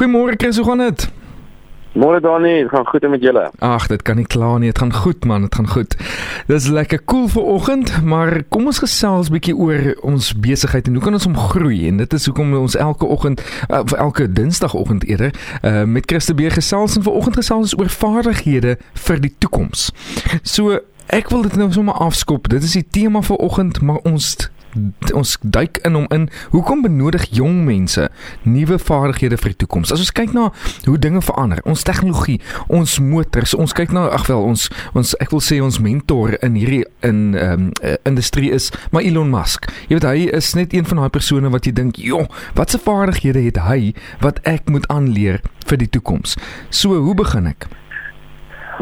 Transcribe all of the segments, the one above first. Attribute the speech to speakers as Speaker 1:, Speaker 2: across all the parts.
Speaker 1: Goeiemôre Chris, hoe gaan dit?
Speaker 2: Môre Dani, dit gaan goed met julle.
Speaker 1: Ag, dit kan nie kla nie, dit gaan goed man, dit gaan goed. Dis lekker koel cool vir oggend, maar kom ons gesels bietjie oor ons besigheid en hoe kan ons hom groei? En dit is hoekom ons elke oggend uh, elke dinsdagoggend eerder uh, met Christe Beer gesels en vanoggend gesels oor vaardighede vir die toekoms. So Ek wil dit nou sommer afskop. Dit is die tema vir oggend, maar ons ons duik in hom in. Hoekom benodig jong mense nuwe vaardighede vir die toekoms? As ons kyk na hoe dinge verander, ons tegnologie, ons motors, ons kyk na ag wel ons ons ek wil sê ons mentor in hierdie in ehm um, industrie is maar Elon Musk. Jy weet hy is net een van daai persone wat jy dink, "Joh, watse vaardighede het hy wat ek moet aanleer vir die toekoms?" So, hoe begin ek?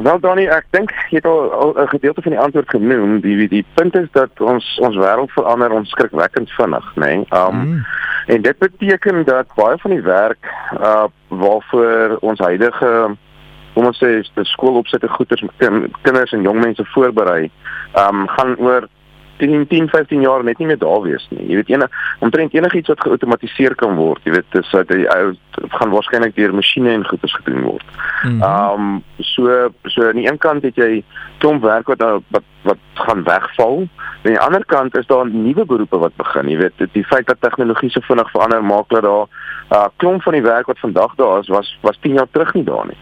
Speaker 2: Wel Donnie, ek dink jy het al, al 'n gedeelte van die antwoord genoem. Die die punt is dat ons ons wêreld verander ons skrikwekkend vinnig, né? Nee? Um mm. en dit beteken dat baie van die werk uh waarvoor ons huidige kom ons sê skoolopsette goeders kinders en jong mense voorberei, um gaan oor 10 10 15 jaar net nie meer daar wees nie. Jy weet ene omtrent enigiets wat geautomatiseer kan word, jy weet dis dat die ou gaan waarskynlik deur masjiene en goeders gedoen word. Ehm mm um, so so aan die een kant het jy klomp werk wat wat wat gaan wegval. Aan die ander kant is daar nuwe beroepe wat begin. Jy weet die feit dat tegnologie so vinnig verander maak dat daar 'n uh, klomp van die werk wat vandag daar is was was 10 jaar terug nie daar nie.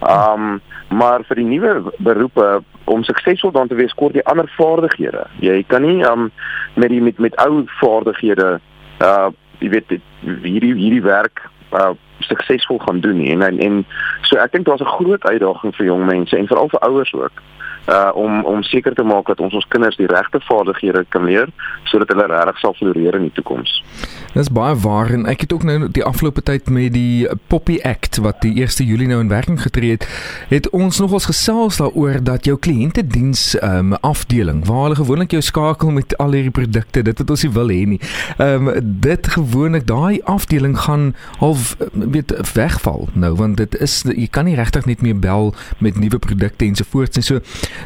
Speaker 2: Ehm um, maar vir die nuwe beroepe om suksesvol dan te wees kort jy ander vaardighede. Jy kan nie um met die met met ou vaardighede uh jy weet hierdie hierdie werk uh suksesvol gaan doen nie. En en, en so ek dink daar's 'n groot uitdaging vir jong mense en veral vir ouers ook uh om om seker te maak dat ons ons kinders die regte vaardighede kan leer sodat hulle regtig sal floreer in die toekoms.
Speaker 1: Dis baie waar en ek het ook nou die afgelope tyd met die Poppy Act wat die 1 Julie nou in werking getree het, het ons nogals gesels daaroor dat jou kliëntediens um afdeling waar hulle gewoonlik jou skakel met al hierdie produkte, dit wat ons nie wil hê nie. Um dit gewoonlik daai afdeling gaan half weet wegval nou want dit is jy kan nie regtig net meer bel met nuwe produkte ensovoorts en so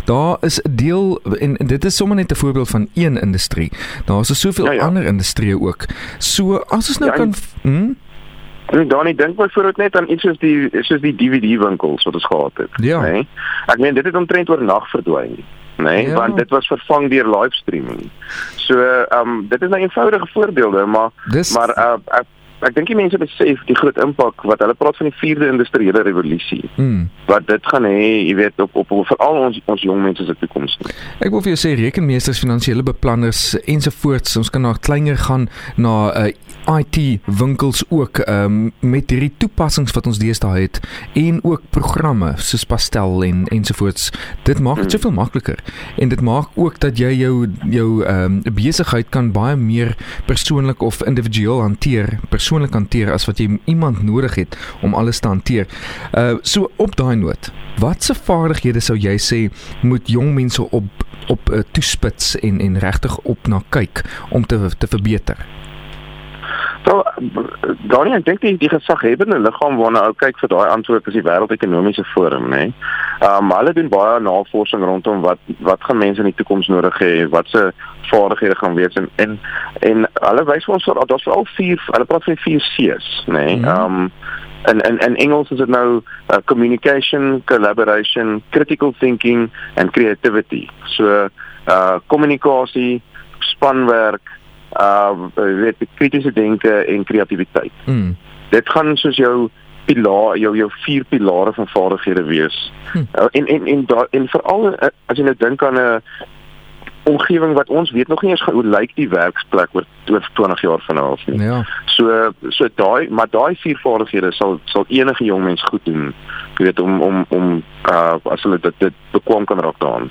Speaker 1: daar is 'n deel en, en dit is sommer net 'n voorbeeld van een industrie. Daar is soveel ja, ja. ander industrieë ook. So as ons nou ja, kan hm?
Speaker 2: En dan ek dink byvoorbeeld net aan iets soos die soos die DVD winkels wat ons gehad het,
Speaker 1: ja. nê? Nee?
Speaker 2: Ek meen dit het omtrent oor nag verdwyn. Nee, ja. want dit was vervang deur livestreaming. So, ehm um, dit is nou eenvoudige voorbeelde, maar Dis... maar uh, ek ek dink die mense besef die groot impak wat hulle praat van die vierde industriële revolusie. Hmm. Wat dit gaan hê, jy weet op op veral ons ons jong mense se toekoms.
Speaker 1: Ek wil vir jou sê rekenmeesters, finansiële beplanners ensovoorts, ons kan na kleiner gaan na uh, IT winkels ook um, met hierdie toepassings wat ons deesdae het en ook programme soos Pastel en ensovoorts. Dit maak dit hmm. soveel makliker en dit maak ook dat jy jou jou um, besigheid kan baie meer persoonlik of individueel hanteer. Persoon persoonlik hanteer as wat jy iemand nodig het om alles te hanteer. Uh so op daai noot, watse vaardighede sou jy sê moet jong mense op op uh, toespits en en regtig op na kyk om te te verbeter?
Speaker 2: So dan ek dink die, die gesaghebende liggaam waarna ou kyk vir daai antwoord is die wêreldekonomiese forum, né? Nee? Um hulle doen baie navorsing rondom wat wat gaan mense in die toekoms nodig hê, wat se vaardighede gaan wees en en en hulle wys ons dat daar's veral vier, hulle praat van vier C's, né? Nee? Um en en en Engels is dit nou uh, communication, collaboration, critical thinking and creativity. So uh kommunikasie, spanwerk uh weet kritiese denke en kreatiwiteit. Mm. Dit gaan soos jou pilaar jou jou vier pilare van vaardighede wees. Mm. Uh, en en en daar en veral uh, as jy nou dink aan 'n omgewing wat ons weet nog nie eens hoe lyk die werksplek oor oor 20 jaar van nou af nie. Ja. So so daai maar daai vier vaardighede sal sal enige jong mens goed doen. Jy weet om om om uh as hulle dit dit bekwam kan raak daaraan.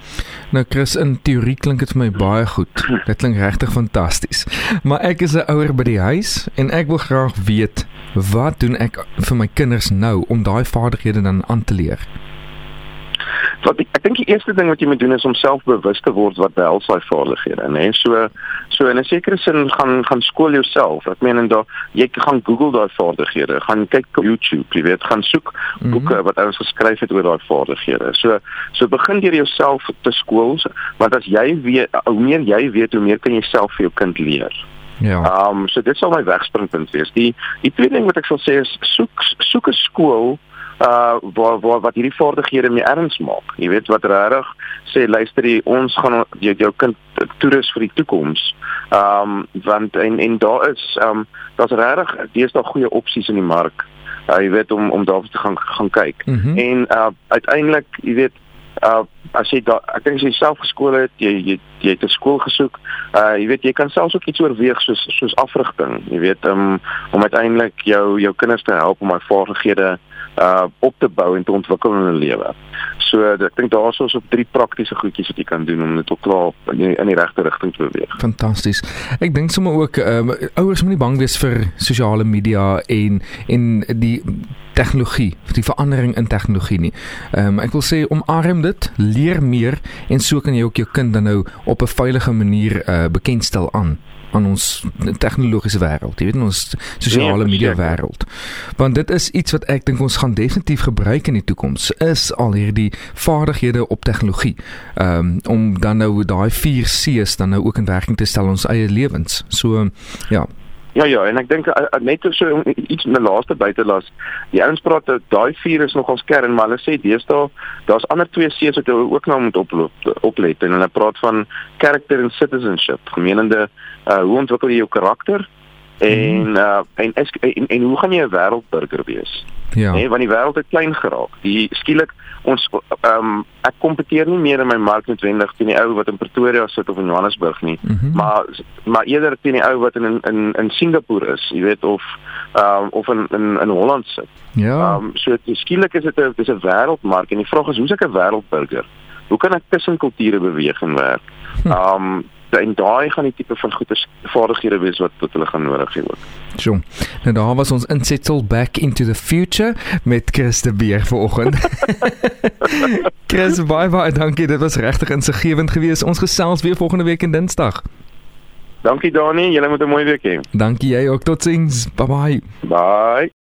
Speaker 1: Nou Chris in teorie klink dit vir my baie goed. Dit klink regtig fantasties. Maar ek is 'n ouer by die huis en ek wil graag weet wat doen ek vir my kinders nou om daai vaardighede dan aan te leer?
Speaker 2: Wat ek, ek dink die eerste ding wat jy moet doen is om selfbewus te word wat behels daai vaardighede, nê? So so in 'n sekere sin gaan gaan skool jouself. Ek meen en daar jy gaan Google daai vaardighede, gaan kyk op YouTube, jy weet, gaan soek mhm. boeke wat ouens geskryf het oor daai vaardighede. So so begin deur jouself te skool, want as jy weet hoe meer jy weet, hoe meer kan jy self vir jou kind leer.
Speaker 1: Ja.
Speaker 2: Ehm um, so dit sal my wegspringpunt wees. Die die tweede ding wat ek sal sê is soek soek 'n skool uh waar waar wat hierdie vaardighede mee erns maak. Jy weet wat regtig sê luister jy ons gaan jou, jou kind toerus vir die toekoms. Ehm um, want en en daar is ehm um, daar's regtig deesdae goeie opsies in die mark. Uh, jy weet om om daar te gaan gaan kyk. Mm -hmm. En uh uiteindelik, jy weet uh as jy daar ek dink as jy self geskool het, jy jy jy het 'n skool gesoek. Uh jy weet jy kan selfs ook iets oorweeg soos soos afrigting, jy weet um, om uiteindelik jou jou kinders te help om hy vaardighede uh op te bou en te ontwikkel in hulle lewe. So ek dink daar's ons op drie praktiese goedjies wat jy kan doen om dit ook klaar in die, die regte rigting te beweeg.
Speaker 1: Fantasties. Ek dink sommer ook ehm um, ouers moet nie bang wees vir sosiale media en en die tegnologie, die verandering in tegnologie nie. Ehm um, ek wil sê omarm dit, leer meer en so kan jy ook jou kind dan nou op 'n veilige manier uh bekendstel aan aan ons tegnologiese wêreld, jy weet ons sosiale nee, media wêreld. Want dit is iets wat ek dink ons gaan definitief gebruik in die toekoms is al hierdie vaardighede op tegnologie. Ehm um, om dan nou daai 4 C's dan nou ook in werking te stel ons eie lewens. So ja,
Speaker 2: Ja ja, en ek dink net so iets in die laaste buitelas. Die ouens praat dat daai vuur is nogals kern, maar hulle sê deesdae daar's ander twee C's wat ook nou moet oploop oplet en hulle praat van character and citizenship. Gemeenende uh hoe ontwikkel jy jou karakter? En mm. uh en, is, en en hoe gaan jy 'n wêreldburger wees? Ja. Nee, want die wêreld het klein geraak. Die skielik ons ehm um, ek kompeteer nie meer in my mark noodwendig teen die ou wat in Pretoria sit of in Johannesburg nie, mm -hmm. maar maar eerder teen die ou wat in in in Singapore is, jy weet of ehm um, of in in in Holland sit. Ja. Ehm um, so skielik is dit 'n dis 'n wêreldmark en die vraag is hoe's ek 'n wêreldburger? Hoe kan ek tussen kulture beweeg en werk? Hm. Ehm um, en daai gaan die tipe van goeie vaardighede wees wat wat hulle gaan nodig hê ook.
Speaker 1: So. Nou daar was ons insetsel back into the future met Chris de Beer vanoggend. Chris, bye bye, dankie. Dit was regtig insiggewend geweest. Ons gesels weer volgende week in Dinsdag.
Speaker 2: Dankie Dani, jy moet 'n mooi week hê.
Speaker 1: Dankie jy ook. Totsiens. Bye bye.
Speaker 2: Bye.